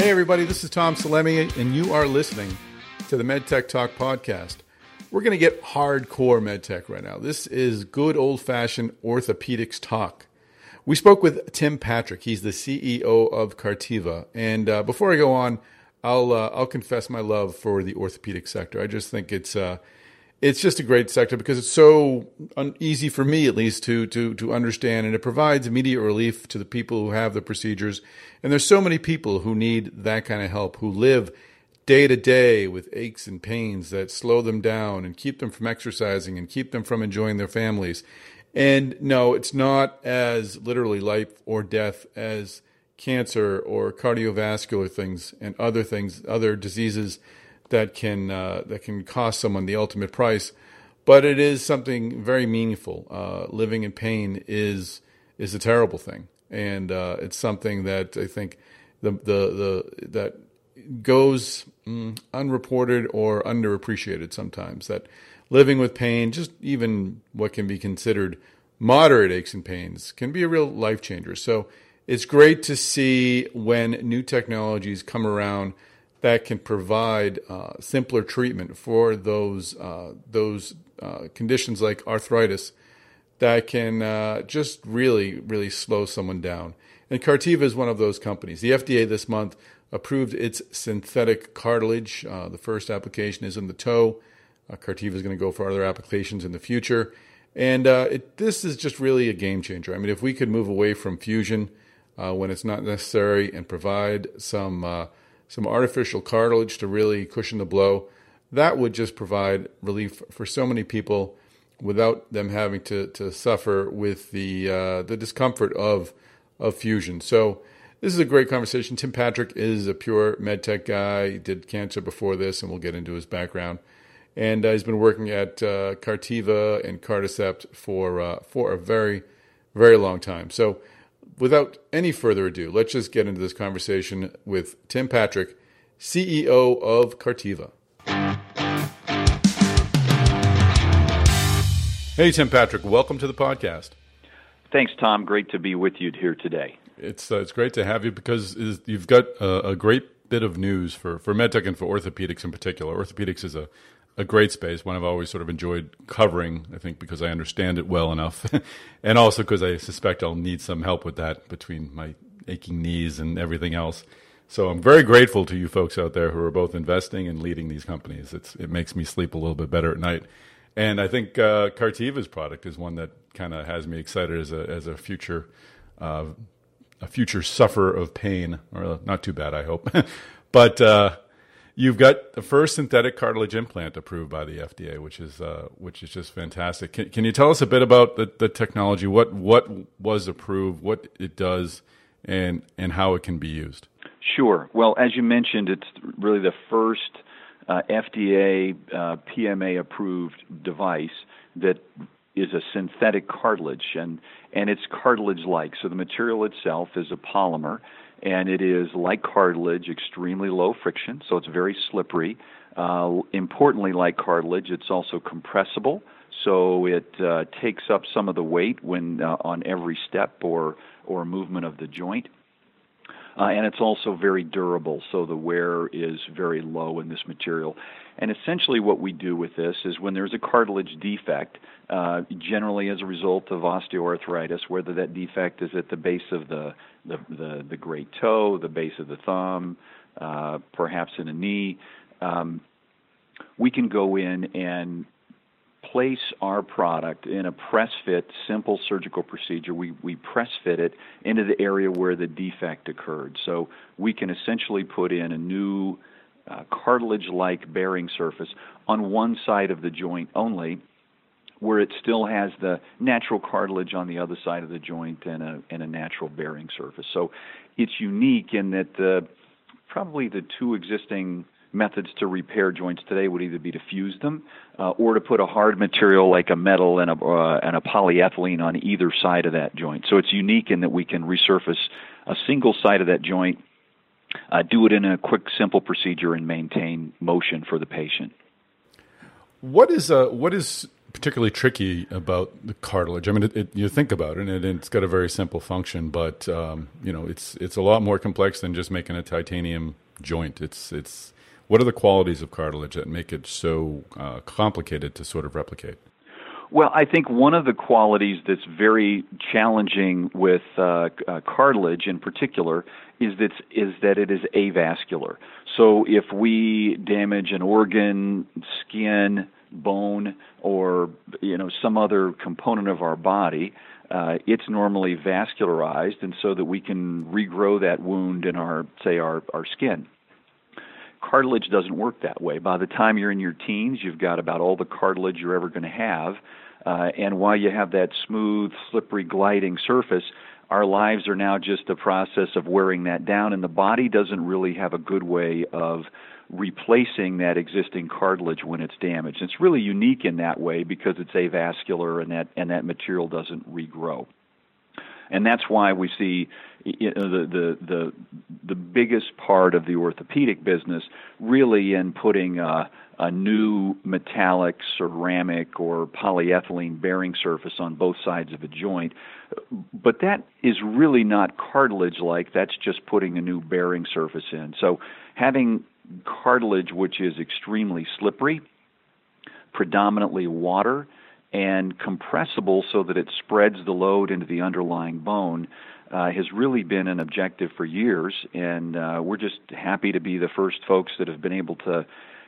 Hey, everybody, this is Tom Salemi, and you are listening to the MedTech Talk podcast. We're going to get hardcore MedTech right now. This is good old fashioned orthopedics talk. We spoke with Tim Patrick. He's the CEO of Cartiva. And uh, before I go on, I'll uh, I'll confess my love for the orthopedic sector. I just think it's uh, it's just a great sector because it's so un- easy for me at least to to to understand and it provides immediate relief to the people who have the procedures. And there's so many people who need that kind of help who live day to day with aches and pains that slow them down and keep them from exercising and keep them from enjoying their families. And no it's not as literally life or death as cancer or cardiovascular things and other things other diseases that can uh, that can cost someone the ultimate price, but it is something very meaningful. Uh, living in pain is is a terrible thing, and uh, it's something that I think the the the that goes mm, unreported or underappreciated sometimes. That living with pain, just even what can be considered moderate aches and pains, can be a real life changer. So it's great to see when new technologies come around that can provide uh, simpler treatment for those uh, those uh, conditions like arthritis that can uh, just really really slow someone down. And Cartiva is one of those companies. The FDA this month approved its synthetic cartilage. Uh, the first application is in the toe. Uh, Cartiva is going to go for other applications in the future. And it, this is just really a game changer. I mean, if we could move away from fusion when it's not necessary and provide some some artificial cartilage to really cushion the blow. That would just provide relief for so many people without them having to, to suffer with the uh, the discomfort of of fusion. So this is a great conversation. Tim Patrick is a pure medtech guy. He did cancer before this, and we'll get into his background. And uh, he's been working at uh, Cartiva and Carticept for uh, for a very very long time. So without any further ado, let's just get into this conversation with Tim Patrick, CEO of Cartiva. Hey, Tim Patrick, welcome to the podcast. Thanks, Tom. Great to be with you here today. It's uh, it's great to have you because you've got a, a great bit of news for, for medtech and for orthopedics in particular. Orthopedics is a a great space, one I've always sort of enjoyed covering, I think because I understand it well enough. and also because I suspect I'll need some help with that between my aching knees and everything else. So I'm very grateful to you folks out there who are both investing and leading these companies. It's, it makes me sleep a little bit better at night. And I think uh, Cartiva's product is one that kind of has me excited as a, as a future, uh, a future sufferer of pain, or not too bad, I hope. but, uh, You've got the first synthetic cartilage implant approved by the FDA, which is uh, which is just fantastic. Can, can, you tell us a bit about the, the technology? What what was approved? What it does, and and how it can be used? Sure. Well, as you mentioned, it's really the first uh, FDA uh, PMA approved device that is a synthetic cartilage, and and it's cartilage like. So the material itself is a polymer and it is like cartilage, extremely low friction, so it's very slippery. Uh, importantly, like cartilage, it's also compressible, so it uh, takes up some of the weight when uh, on every step or or movement of the joint. Uh, and it's also very durable, so the wear is very low in this material. And essentially, what we do with this is when there's a cartilage defect, uh, generally as a result of osteoarthritis, whether that defect is at the base of the the the, the great toe, the base of the thumb, uh, perhaps in a knee, um, we can go in and place our product in a press fit, simple surgical procedure. We, we press fit it into the area where the defect occurred. So we can essentially put in a new uh, cartilage like bearing surface on one side of the joint only, where it still has the natural cartilage on the other side of the joint and a, and a natural bearing surface. So it's unique in that probably the two existing methods to repair joints today would either be to fuse them uh, or to put a hard material like a metal and a, uh, and a polyethylene on either side of that joint. So it's unique in that we can resurface a single side of that joint, uh, do it in a quick, simple procedure, and maintain motion for the patient. What is uh, what is particularly tricky about the cartilage? I mean, it, it, you think about it, and it's got a very simple function, but um, you know, it's it's a lot more complex than just making a titanium joint. It's it's what are the qualities of cartilage that make it so uh, complicated to sort of replicate? Well, I think one of the qualities that's very challenging with uh, uh, cartilage in particular is that is that it is avascular. So if we damage an organ, skin, bone, or you know some other component of our body, uh, it's normally vascularized, and so that we can regrow that wound in our say our our skin cartilage doesn't work that way. By the time you're in your teens, you've got about all the cartilage you're ever going to have. Uh, and while you have that smooth, slippery, gliding surface, our lives are now just a process of wearing that down, and the body doesn't really have a good way of replacing that existing cartilage when it's damaged. It's really unique in that way because it's avascular and that and that material doesn't regrow and that's why we see you know, the the the the biggest part of the orthopedic business really in putting a, a new metallic, ceramic, or polyethylene bearing surface on both sides of a joint. But that is really not cartilage like. That's just putting a new bearing surface in. So having cartilage, which is extremely slippery, predominantly water and compressible so that it spreads the load into the underlying bone uh, has really been an objective for years, and uh, we're just happy to be the first folks that have been able to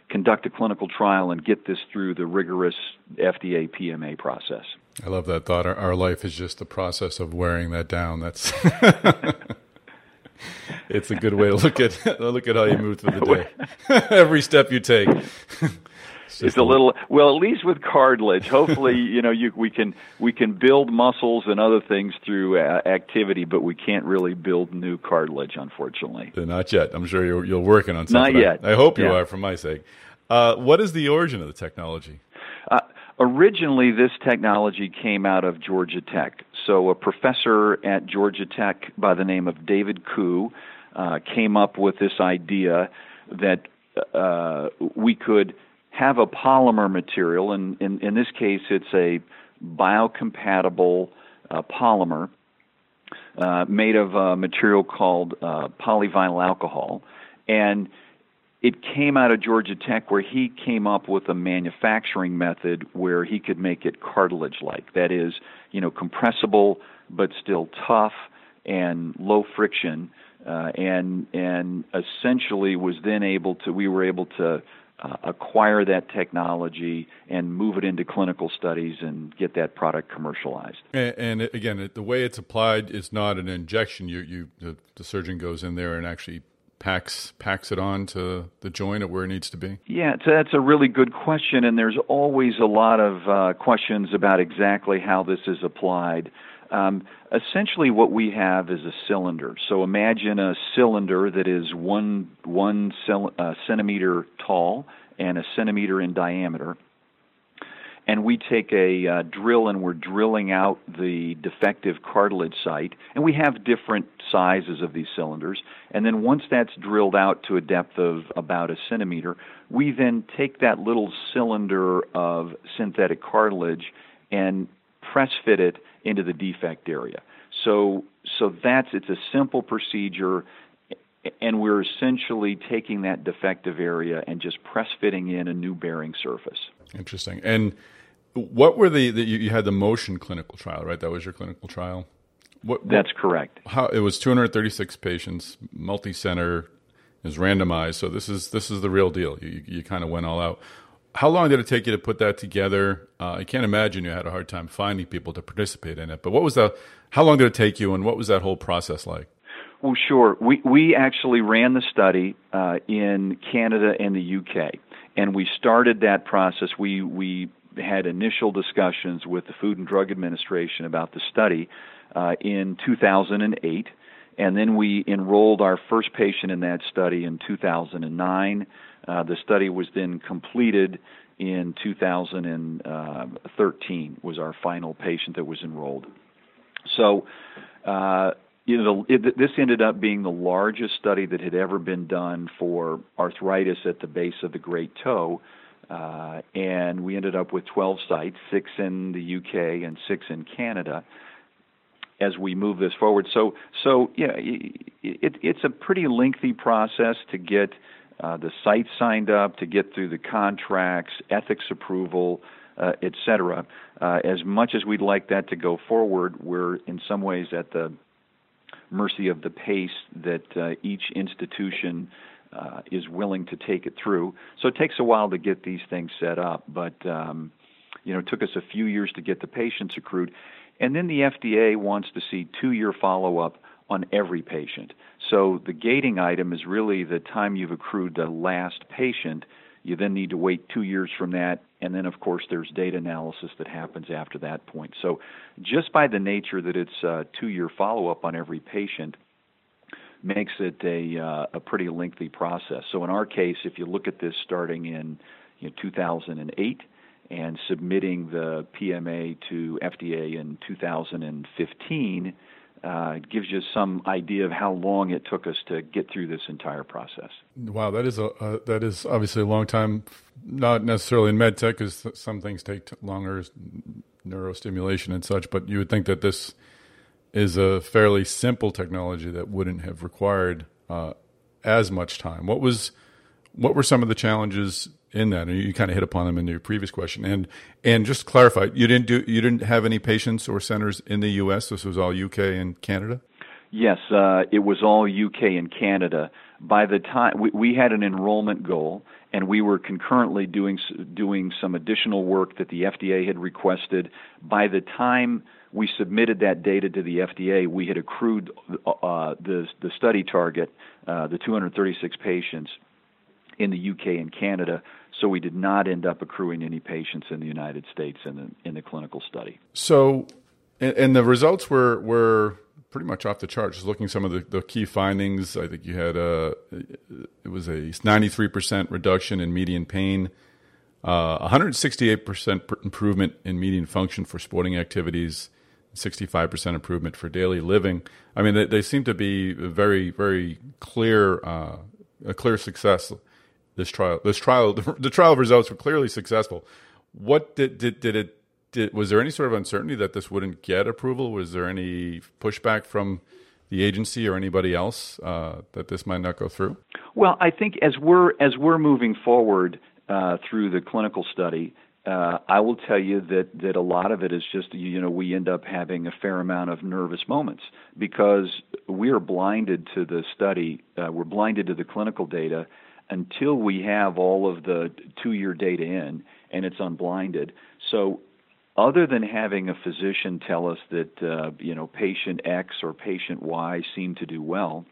conduct a clinical trial and get this through the rigorous FDA PMA process. I love that thought. Our, our life is just the process of wearing that down. That's it's a good way to look at look at how you move through the day. Every step you take is a little well at least with cartilage. Hopefully you know you we can we can build muscles and other things through uh, activity but we can't really build new cartilage unfortunately. Not yet. I'm sure you're, you're working on something. Not yet. I, I hope you yeah. are for my sake. Uh, what is the origin of the technology? Uh, originally this technology came out of georgia tech. So a professor at georgia tech by the name of david ku uh, came up with this idea that uh, we could have a polymer material, and in, in this case, it's a biocompatible uh, polymer uh, made of a material called uh, polyvinyl alcohol. And it came out of Georgia Tech where he came up with a manufacturing method where he could make it cartilage like. That is, you know, compressible but still tough and low friction. Uh, and and essentially was then able to we were able to uh, acquire that technology and move it into clinical studies and get that product commercialized. And, and again, the way it's applied is not an injection. You, you, the, the, surgeon goes in there and actually packs packs it on to the joint at where it needs to be. Yeah, so that's a really good question, and there's always a lot of uh, questions about exactly how this is applied. Um, essentially, what we have is a cylinder. So imagine a cylinder that is one one uh, centimeter tall and a centimeter in diameter. And we take a uh, drill and we're drilling out the defective cartilage site. And we have different sizes of these cylinders. And then once that's drilled out to a depth of about a centimeter, we then take that little cylinder of synthetic cartilage and press fit it into the defect area. So so that's it's a simple procedure and we're essentially taking that defective area and just press fitting in a new bearing surface. Interesting. And what were the, the you had the motion clinical trial, right? That was your clinical trial. What, what, That's correct. How it was 236 patients, multi-center, is randomized. So this is this is the real deal. You you kind of went all out how long did it take you to put that together? Uh, I can't imagine you had a hard time finding people to participate in it. But what was the? How long did it take you, and what was that whole process like? Well, sure. We we actually ran the study uh, in Canada and the UK, and we started that process. We we had initial discussions with the Food and Drug Administration about the study uh, in 2008, and then we enrolled our first patient in that study in 2009. Uh, the study was then completed in 2013 was our final patient that was enrolled. So, uh, you know, it, this ended up being the largest study that had ever been done for arthritis at the base of the great toe. Uh, and we ended up with 12 sites, six in the UK and six in Canada as we move this forward. So, so yeah, it, it's a pretty lengthy process to get uh, the sites signed up, to get through the contracts, ethics approval, uh, et cetera. Uh, as much as we'd like that to go forward, we're in some ways at the mercy of the pace that uh, each institution uh, is willing to take it through. So it takes a while to get these things set up, but um, you know, it took us a few years to get the patients accrued. And then the FDA wants to see two year follow up on every patient. So the gating item is really the time you've accrued the last patient. You then need to wait two years from that, and then of course there's data analysis that happens after that point. So just by the nature that it's a two year follow up on every patient, makes it a uh, a pretty lengthy process. So in our case, if you look at this starting in you know, 2008 and submitting the PMA to FDA in 2015, uh, it gives you some idea of how long it took us to get through this entire process. Wow, that is a uh, that is obviously a long time. Not necessarily in med tech, because some things take longer, neurostimulation and such. But you would think that this is a fairly simple technology that wouldn't have required uh, as much time. What was what were some of the challenges in that? And you kind of hit upon them in your previous question. And and just to clarify, you didn't do you didn't have any patients or centers in the U.S. This was all UK and Canada. Yes, uh, it was all UK and Canada. By the time we, we had an enrollment goal, and we were concurrently doing doing some additional work that the FDA had requested. By the time we submitted that data to the FDA, we had accrued uh, the the study target, uh, the 236 patients in the UK and Canada. So we did not end up accruing any patients in the United States in the in the clinical study. So, and, and the results were were pretty much off the charts. Just looking some of the, the key findings, I think you had a it was a 93 percent reduction in median pain. Uh, 168% improvement in median function for sporting activities, 65% improvement for daily living. I mean, they, they seem to be very, very clear, uh, a clear success this trial. This trial, the, the trial results were clearly successful. What did did did it? Did, was there any sort of uncertainty that this wouldn't get approval? Was there any pushback from the agency or anybody else uh, that this might not go through? Well, I think as we're as we're moving forward uh, through the clinical study, uh, I will tell you that that a lot of it is just you know we end up having a fair amount of nervous moments because we are blinded to the study, uh, we're blinded to the clinical data, until we have all of the two year data in and it's unblinded. So, other than having a physician tell us that uh, you know patient X or patient Y seemed to do well,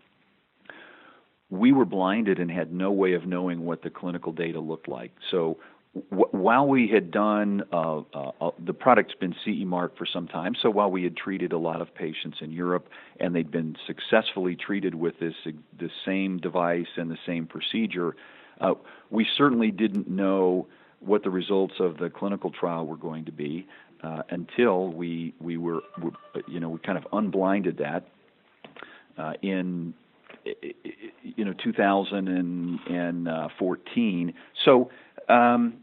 we were blinded and had no way of knowing what the clinical data looked like. So while we had done uh, uh, uh, the product's been CE marked for some time, so while we had treated a lot of patients in Europe and they'd been successfully treated with this the same device and the same procedure, uh, we certainly didn't know what the results of the clinical trial were going to be uh, until we we were, were, you know we kind of unblinded that uh, in you know 2014. So um,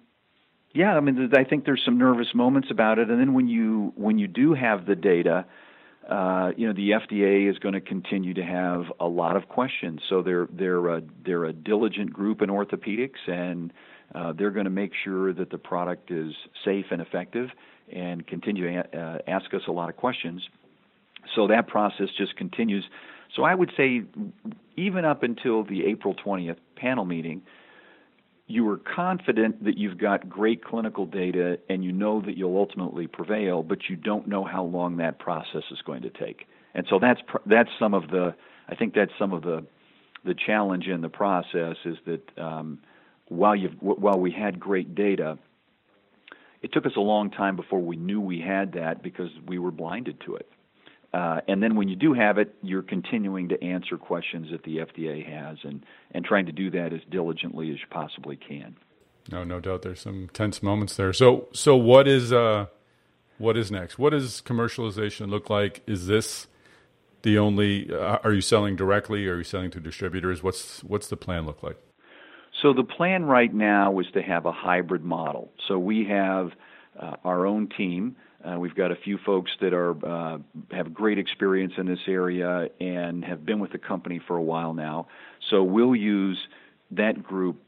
yeah, I mean, I think there's some nervous moments about it, and then when you when you do have the data, uh, you know, the FDA is going to continue to have a lot of questions. So they're they're a, they're a diligent group in orthopedics, and uh, they're going to make sure that the product is safe and effective, and continue to a- uh, ask us a lot of questions. So that process just continues. So I would say, even up until the April 20th panel meeting, you were confident that you've got great clinical data and you know that you'll ultimately prevail, but you don't know how long that process is going to take. And so that's that's some of the I think that's some of the the challenge in the process is that um, while you while we had great data, it took us a long time before we knew we had that because we were blinded to it. Uh, and then when you do have it, you're continuing to answer questions that the FDA has and, and trying to do that as diligently as you possibly can. No, no doubt there's some tense moments there. So, so what is, uh, what is next? What does commercialization look like? Is this the only, uh, are you selling directly? Are you selling to distributors? What's, what's the plan look like? So the plan right now is to have a hybrid model. So we have uh, our own team. Uh, we've got a few folks that are uh, have great experience in this area and have been with the company for a while now. So we'll use that group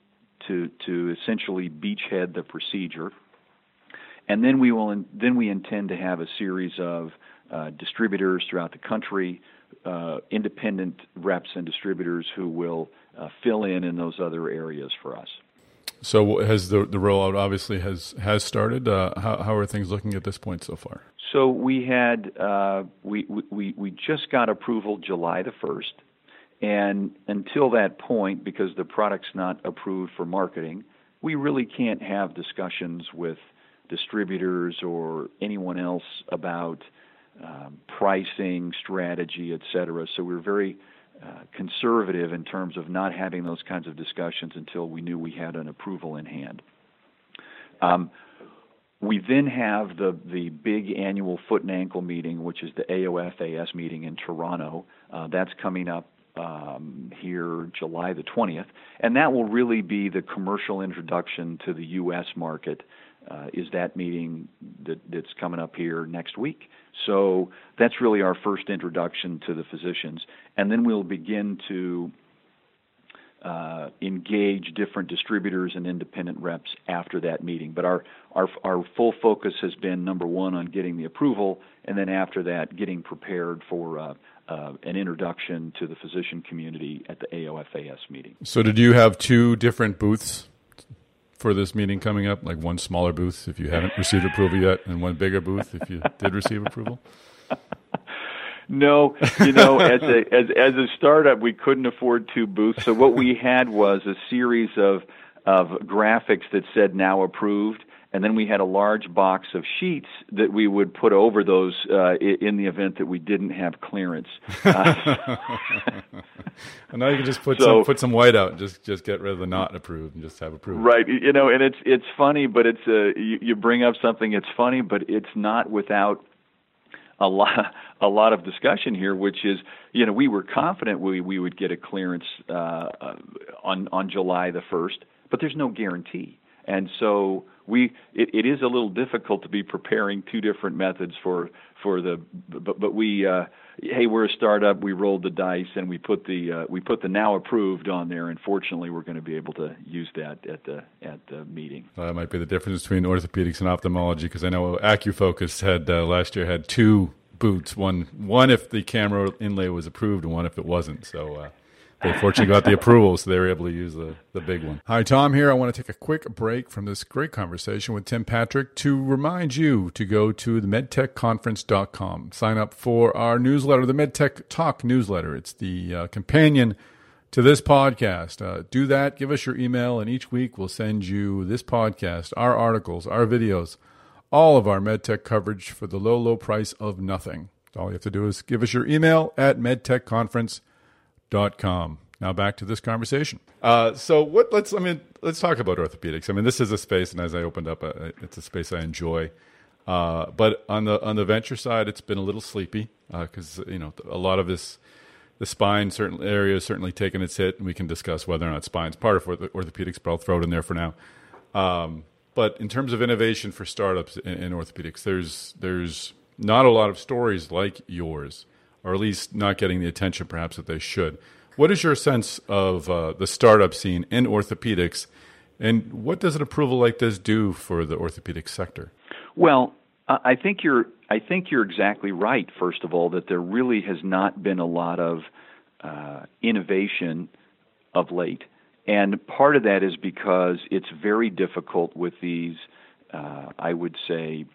to to essentially beachhead the procedure, and then we will in, then we intend to have a series of uh, distributors throughout the country, uh, independent reps and distributors who will uh, fill in in those other areas for us. So has the the rollout obviously has has started? Uh, how how are things looking at this point so far? So we had uh, we we we just got approval July the first, and until that point, because the product's not approved for marketing, we really can't have discussions with distributors or anyone else about um, pricing, strategy, et cetera. So we're very uh, conservative in terms of not having those kinds of discussions until we knew we had an approval in hand. Um, we then have the the big annual foot and ankle meeting, which is the AOFAS meeting in Toronto. Uh, that's coming up um, here July the 20th, and that will really be the commercial introduction to the U.S. market uh, is that meeting that, that's coming up here next week. So that's really our first introduction to the physicians, and then we'll begin to uh, engage different distributors and independent reps after that meeting. But our, our our full focus has been number one on getting the approval, and then after that, getting prepared for uh, uh, an introduction to the physician community at the AOFAS meeting. So, did you have two different booths for this meeting coming up? Like one smaller booth if you haven't received approval yet, and one bigger booth if you did receive approval? No, you know, as a as as a startup, we couldn't afford two booths. So what we had was a series of of graphics that said "now approved," and then we had a large box of sheets that we would put over those uh, in the event that we didn't have clearance. Uh, and now you can just put so, some put some white out and just just get rid of the not approved and just have approved. Right, you know, and it's it's funny, but it's uh, you, you bring up something. It's funny, but it's not without a lot a lot of discussion here, which is you know we were confident we we would get a clearance uh, uh on on July the first, but there's no guarantee, and so we it, it is a little difficult to be preparing two different methods for for the but but we uh, hey we're a startup we rolled the dice and we put the uh, we put the now approved on there and fortunately we're going to be able to use that at the at the meeting. Well, that might be the difference between orthopedics and ophthalmology because I know AcuFocus had uh, last year had two boots one one if the KAMRA inlay was approved and one if it wasn't so. They fortunately got the approval, so they were able to use the, the big one. Hi, Tom here. I want to take a quick break from this great conversation with Tim Patrick to remind you to go to the medtechconference.com. Sign up for our newsletter, the MedTech Talk newsletter. It's the uh, companion to this podcast. Uh, do that, give us your email, and each week we'll send you this podcast, our articles, our videos, all of our MedTech coverage for the low, low price of nothing. All you have to do is give us your email at medtechconference.com com. Now back to this conversation. Uh, so what? Let's. I mean, let's talk about orthopedics. I mean, this is a space, and as I opened up, uh, it's a space I enjoy. Uh, but on the on the venture side, it's been a little sleepy because uh, you know a lot of this, the spine certain area areas certainly taken its hit, and we can discuss whether or not spine's part of orthopedics. But I'll throw it in there for now. Um, but in terms of innovation for startups in, in orthopedics, there's there's not a lot of stories like yours or at least not getting the attention perhaps that they should. What is your sense of uh, the startup scene in orthopedics, and what does an approval like this do for the orthopedic sector? Well, I think you're I think you're exactly right. First of all, that there really has not been a lot of uh, innovation of late, and part of that is because it's very difficult with these. Uh, I would say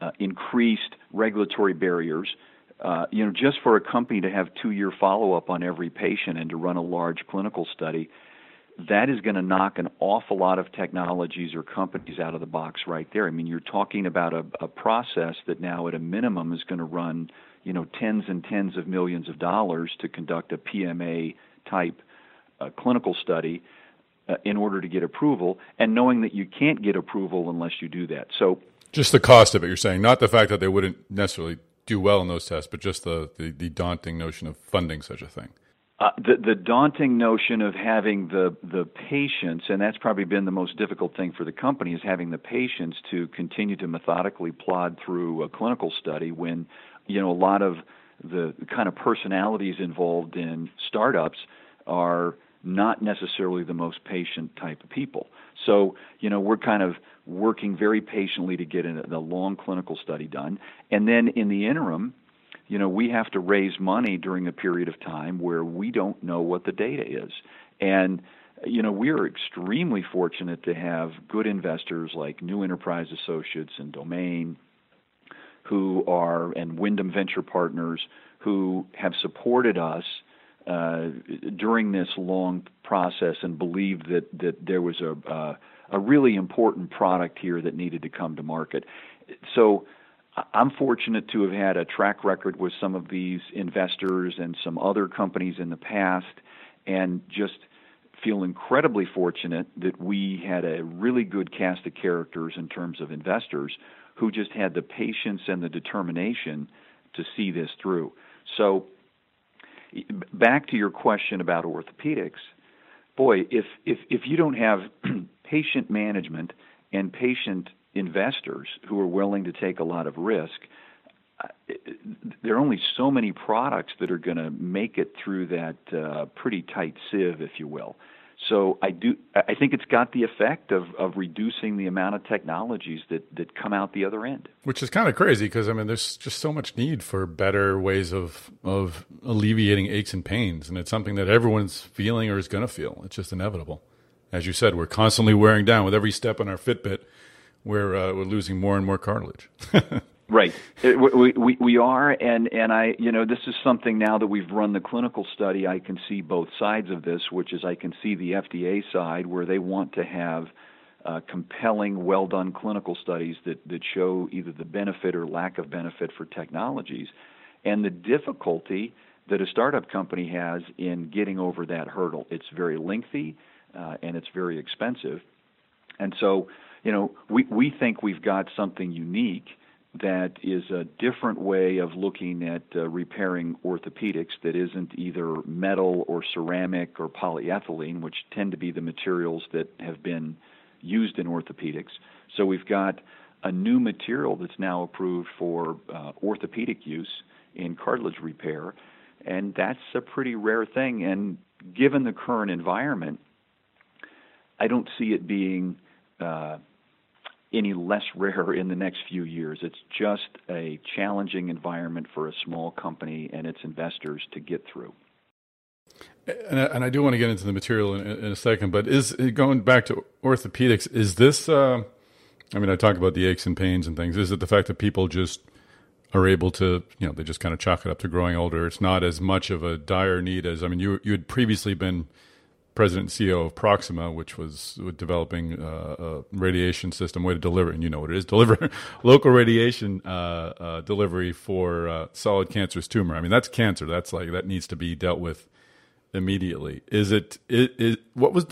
uh, increased regulatory barriers uh, you know, just for a company to have two-year follow-up on every patient and to run a large clinical study, that is going to knock an awful lot of technologies or companies out of the box right there. I mean, you're talking about a, a process that now, at a minimum, is going to run, you know, tens and tens of millions of dollars to conduct a PMA type uh, clinical study uh, in order to get approval, and knowing that you can't get approval unless you do that. So, just the cost of it, you're saying, not the fact that they wouldn't necessarily do well in those tests, but just the, the, the daunting notion of funding such a thing. Uh, the the daunting notion of having the the patience, and that's probably been the most difficult thing for the company, is having the patience to continue to methodically plod through a clinical study when you know a lot of the kind of personalities involved in startups are not necessarily the most patient type of people. So, you know, we're kind of working very patiently to get a, a long clinical study done. And then in the interim, you know, we have to raise money during a period of time where we don't know what the data is. And, you know, we are extremely fortunate to have good investors like New Enterprise Associates and Domain, who are, and Windham Venture Partners, who have supported us during this long process and believed that, that there was a, uh, a really important product here that needed to come to market. So, I'm fortunate to have had a track record with some of these investors and some other companies in the past, and just feel incredibly fortunate that we had a really good cast of characters in terms of investors who just had the patience and the determination to see this through. So, back to your question about orthopedics, boy, if if if you don't have patient management and patient investors who are willing to take a lot of risk, uh, there are only so many products that are going to make it through that uh, pretty tight sieve, if you will. So I do. I think it's got the effect of, of reducing the amount of technologies that, that come out the other end. Which is kind of crazy because I mean, there's just so much need for better ways of of alleviating aches and pains, and it's something that everyone's feeling or is going to feel. It's just inevitable. As you said, we're constantly wearing down with every step on our Fitbit we're uh, we're losing more and more cartilage. right, we, we we are, and and I you know this is something now that we've run the clinical study. I can see both sides of this, which is I can see the FDA side where they want to have. Uh, compelling, well done clinical studies that, that show either the benefit or lack of benefit for technologies, and the difficulty that a startup company has in getting over that hurdle. It's very lengthy uh, and it's very expensive. And so you know, we, we think we've got something unique that is a different way of looking at uh, repairing orthopedics that isn't either metal or ceramic or polyethylene, which tend to be the materials that have been used in orthopedics. So we've got a new material that's now approved for uh, orthopedic use in cartilage repair, and that's a pretty rare thing. And given the current environment, I don't see it being uh, any less rare in the next few years. It's just a challenging environment for a small company and its investors to get through. And I, and I do want to get into the material in, in, a second, but is going back to orthopedics? Is this? Uh, I mean, I talk about the aches and pains and things. Is it the fact that people just are able to, you know, they just kind of chalk it up to growing older? It's not as much of a dire need as I mean, you you had previously been president and CEO of Proxima, which was developing uh, a radiation system way to deliver, and you know what it is, deliver local radiation uh, uh, delivery for uh, solid cancerous tumor. I mean, that's cancer. That's like that needs to be dealt with immediately. Is it? It, it what was?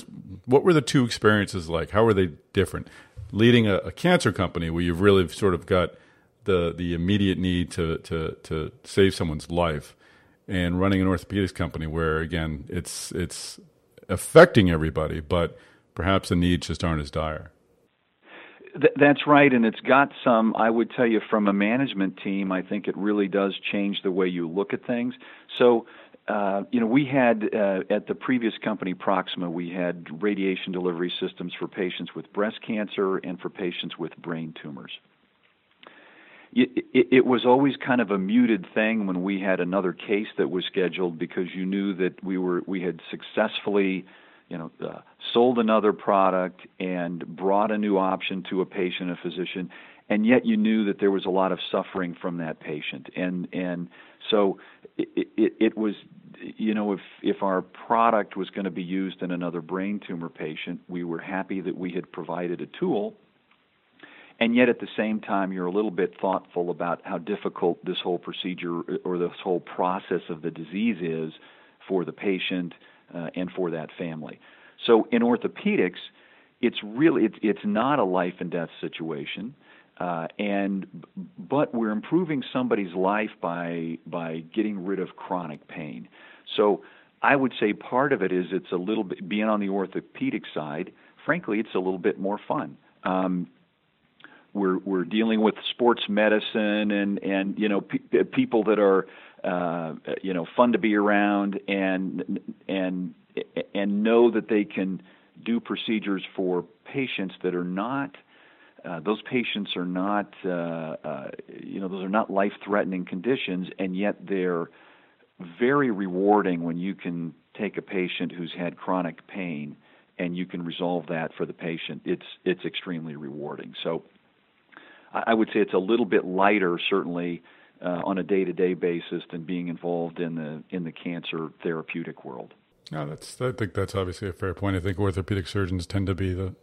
What were the two experiences like? How were they different? Leading a, a cancer company where you've really sort of got the the immediate need to to to save someone's life and running an orthopedics company where again it's it's affecting everybody, but perhaps the needs just aren't as dire. Th- that's right, and it's got some. I would tell you from a management team, I think it really does change the way you look at things. So, uh, you know, we had uh, at the previous company, Proxima, we had radiation delivery systems for patients with breast cancer and for patients with brain tumors. It, it, was always kind of a muted thing when we had another case that was scheduled because you knew that we were we had successfully you know uh, sold another product and brought a new option to a patient a physician and yet you knew that there was a lot of suffering from that patient. And and so it, it, it was you know if if our product was going to be used in another brain tumor patient we were happy that we had provided a tool and yet at the same time you're a little bit thoughtful about how difficult this whole procedure or this whole process of the disease is for the patient uh, and for that family. So in orthopedics, it's really it's it's not a life and death situation, uh, and but we're improving somebody's life by by getting rid of chronic pain. So I would say part of it is it's a little bit being on the orthopedic side. Frankly, it's a little bit more fun. Um, we're we're dealing with sports medicine and and you know pe- people that are uh, you know fun to be around and and and know that they can do procedures for patients that are not uh, those patients are not uh, uh, you know those are not life threatening conditions and yet they're very rewarding when you can take a patient who's had chronic pain and you can resolve that for the patient. It's it's extremely rewarding. So I would say it's a little bit lighter, certainly, uh, on a day-to-day basis than being involved in the in the cancer therapeutic world. No, that's I think that's obviously a fair point. I think orthopedic surgeons tend to be the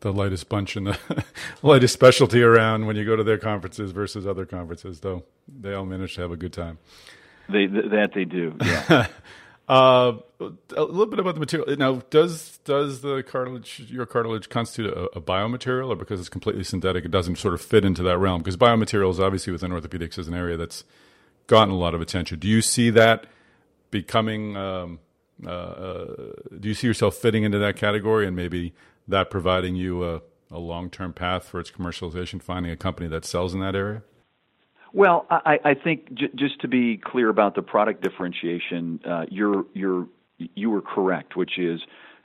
the lightest bunch and the lightest specialty around when you go to their conferences versus other conferences, though they all manage to have a good time. They that they do. Yeah. Uh, a little bit about the material. Now, does does the cartilage, your cartilage, constitute a, a, biomaterial, or because it's completely synthetic, it doesn't sort of fit into that realm? Because biomaterials, obviously, within orthopedics, is an area that's gotten a lot of attention. Do you see that becoming? Um, uh, uh, do you see yourself fitting into that category, and maybe that providing you a, a long term path for its commercialization? Finding a company that sells in that area. Well, I, I think j- just to be clear about the product differentiation, uh, you're you're you were correct, which is,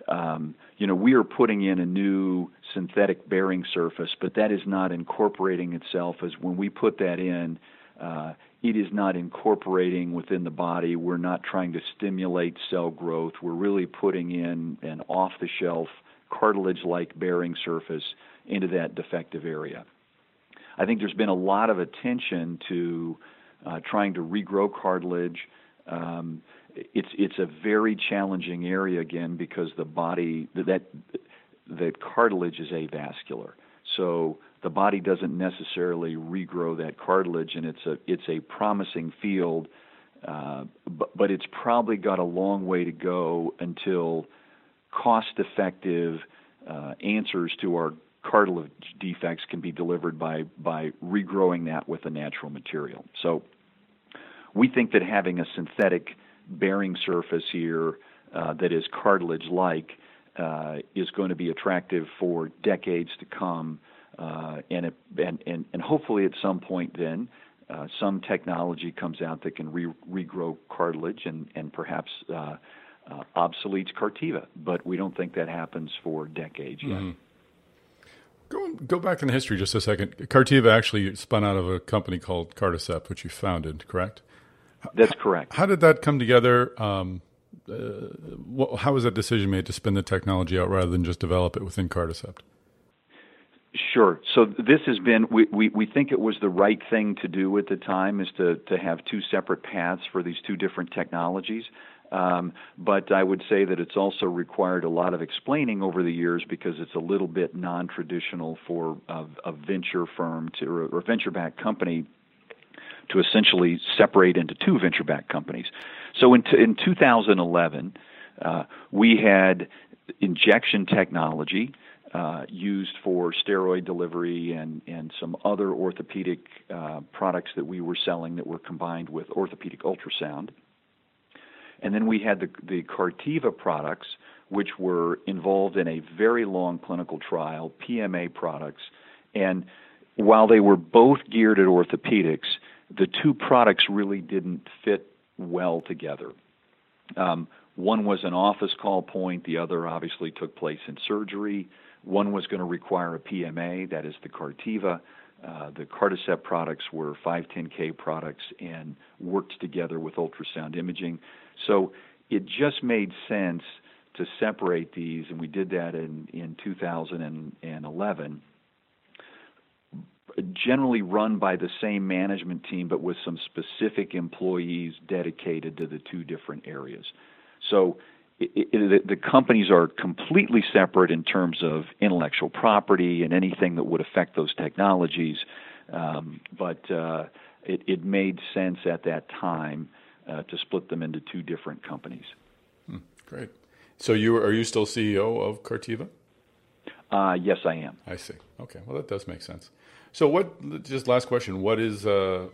um, you know, we are putting in a new synthetic bearing surface, but that is not incorporating itself as when we put that in. Uh, it is not incorporating within the body. We're not trying to stimulate cell growth. We're really putting in an off the shelf cartilage like bearing surface into that defective area. I think there's been a lot of attention to uh, trying to regrow cartilage. Um, it's it's a very challenging area again because the body that that cartilage is avascular, so the body doesn't necessarily regrow that cartilage, and it's a it's a promising field, uh, but, but it's probably got a long way to go until cost-effective uh, answers to our cartilage defects can be delivered by by regrowing that with a natural material. So we think that having a synthetic bearing surface here uh, that is cartilage-like uh, is going to be attractive for decades to come, uh, and, it, and, and and hopefully at some point then. Uh, some technology comes out that can re- regrow cartilage and, and perhaps uh, uh, obsoletes Cartiva, but we don't think that happens for decades yet. Mm-hmm. Go back in history just a second. Cartiva actually spun out of a company called Carticept, which you founded, correct? That's correct. How did that come together? Um, uh, how was that decision made to spin the technology out rather than just develop it within Carticept? Sure. So this has been we, we, we think it was the right thing to do at the time is to, to have two separate paths for these two different technologies. Um, but I would say that it's also required a lot of explaining over the years because it's a little bit non-traditional for a, a venture firm to or a venture-backed company to essentially separate into two venture-backed companies. So in, t- in 2011, uh, we had injection technology. Uh, used for steroid delivery and, and some other orthopedic uh, products that we were selling that were combined with orthopedic ultrasound. And then we had the, the Cartiva products, which were involved in a very long clinical trial, PMA products. And while they were both geared at orthopedics, the two products really didn't fit well together. Um, one was an office call point, the other obviously took place in surgery. One was going to require a PMA, that is the Cartiva. Uh, the Carticept products were 510K products and worked together with ultrasound imaging. So it just made sense to separate these, and we did that in, in 2011. Generally run by the same management team, but with some specific employees dedicated to the two different areas. So it, it, the companies are completely separate in terms of intellectual property and anything that would affect those technologies. Um, but uh, it, it, made sense at that time uh, to split them into two different companies. Hmm, great. So you are you still CEO of Cartiva? Uh, yes, I am. I see. Okay. Well, that does make sense. So, what? Just last question. What is? Uh,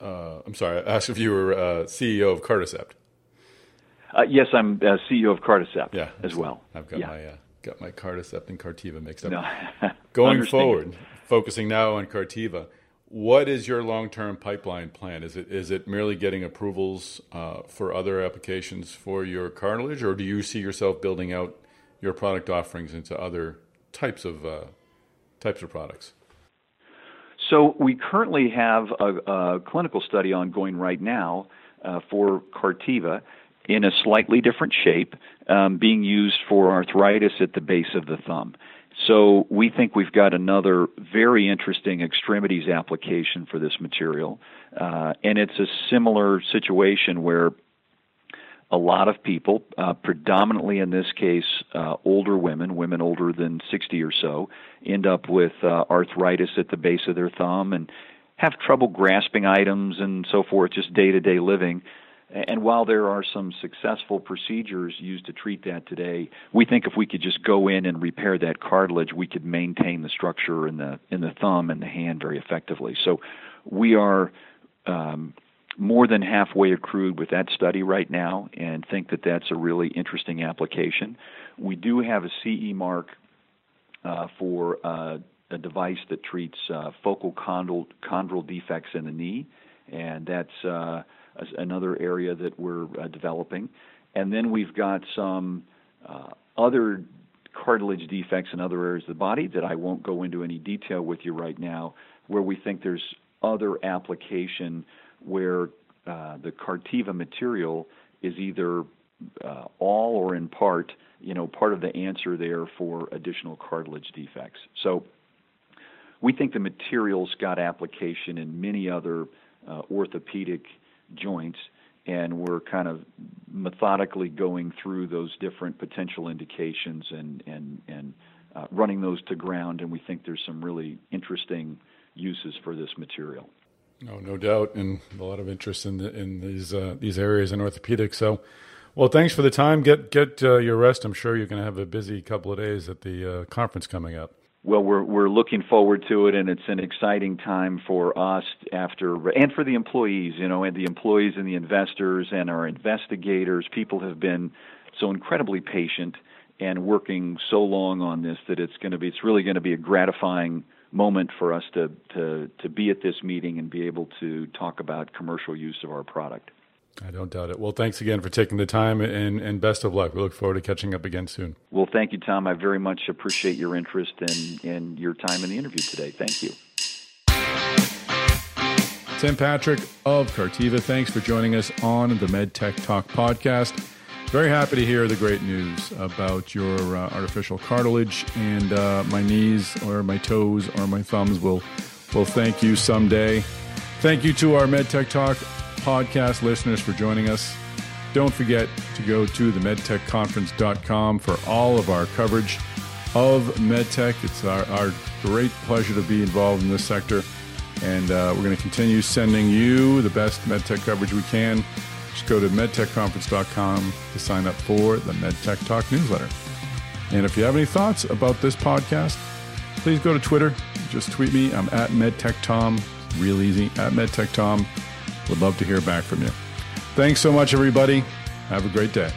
uh I'm sorry. I asked if you were uh, CEO of Carticept. Uh, yes, I'm uh, CEO of Carticept yeah, as well. I've got yeah. my uh, got my Carticept and Cartiva mixed up. No. Going forward, focusing now on Cartiva, what is your long term pipeline plan? Is it is it merely getting approvals uh, for other applications for your cartilage, or do you see yourself building out your product offerings into other types of uh, types of products? So we currently have a, a clinical study ongoing right now uh, for Cartiva in a slightly different shape, um, being used for arthritis at the base of the thumb. So we think we've got another very interesting extremities application for this material, uh, and it's a similar situation where a lot of people, uh, predominantly in this case, uh, older women, women older than 60 or so, end up with uh, arthritis at the base of their thumb and have trouble grasping items and so forth, just day to day living. And while there are some successful procedures used to treat that today, we think if we could just go in and repair that cartilage, we could maintain the structure in the in the thumb and the hand very effectively. So we are um, more than halfway accrued with that study right now and think that that's a really interesting application. We do have a CE mark uh, for uh, a device that treats uh, focal chondral, chondral defects in the knee, and that's uh, another area that we're uh, developing. And then we've got some uh, other cartilage defects in other areas of the body that I won't go into any detail with you right now, where we think there's other application where uh, the Cartiva material is either uh, all or in part, you know, part of the answer there for additional cartilage defects. So we think the material's got application in many other uh, orthopedic joints, and we're kind of methodically going through those different potential indications and and and uh, running those to ground. And we think there's some really interesting uses for this material. No, no doubt, and a lot of interest in the, in these uh, these areas in orthopedics. So, well, thanks for the time. Get get uh, your rest. I'm sure you're going to have a busy couple of days at the uh, conference coming up. Well, we're we're looking forward to it, and it's an exciting time for us after and for the employees, you know, and the employees and the investors and our investigators. People have been so incredibly patient and working so long on this that it's going to be it's really going to be a gratifying moment for us to, to, to be at this meeting and be able to talk about commercial use of our product. I don't doubt it. Well, thanks again for taking the time and, and best of luck. We look forward to catching up again soon. Well, thank you, Tom. I very much appreciate your interest and, and your time in the interview today. Thank you. Tim Patrick of Cartiva, thanks for joining us on the MedTech Talk podcast. Very happy to hear the great news about your uh, artificial cartilage, and uh, my knees or my toes or my thumbs will will thank you someday. Thank you to our MedTech Talk podcast listeners for joining us. Don't forget to go to the medtechconference.com for all of our coverage of MedTech. It's our, our great pleasure to be involved in this sector, and uh, we're going to continue sending you the best MedTech coverage we can. Just go to medtechconference.com to sign up for the MedTech Talk newsletter. And if you have any thoughts about this podcast, please go to Twitter. Just tweet me. I'm at MedTechTom. Real easy, at MedTechTom. Would love to hear back from you. Thanks so much, everybody. Have a great day.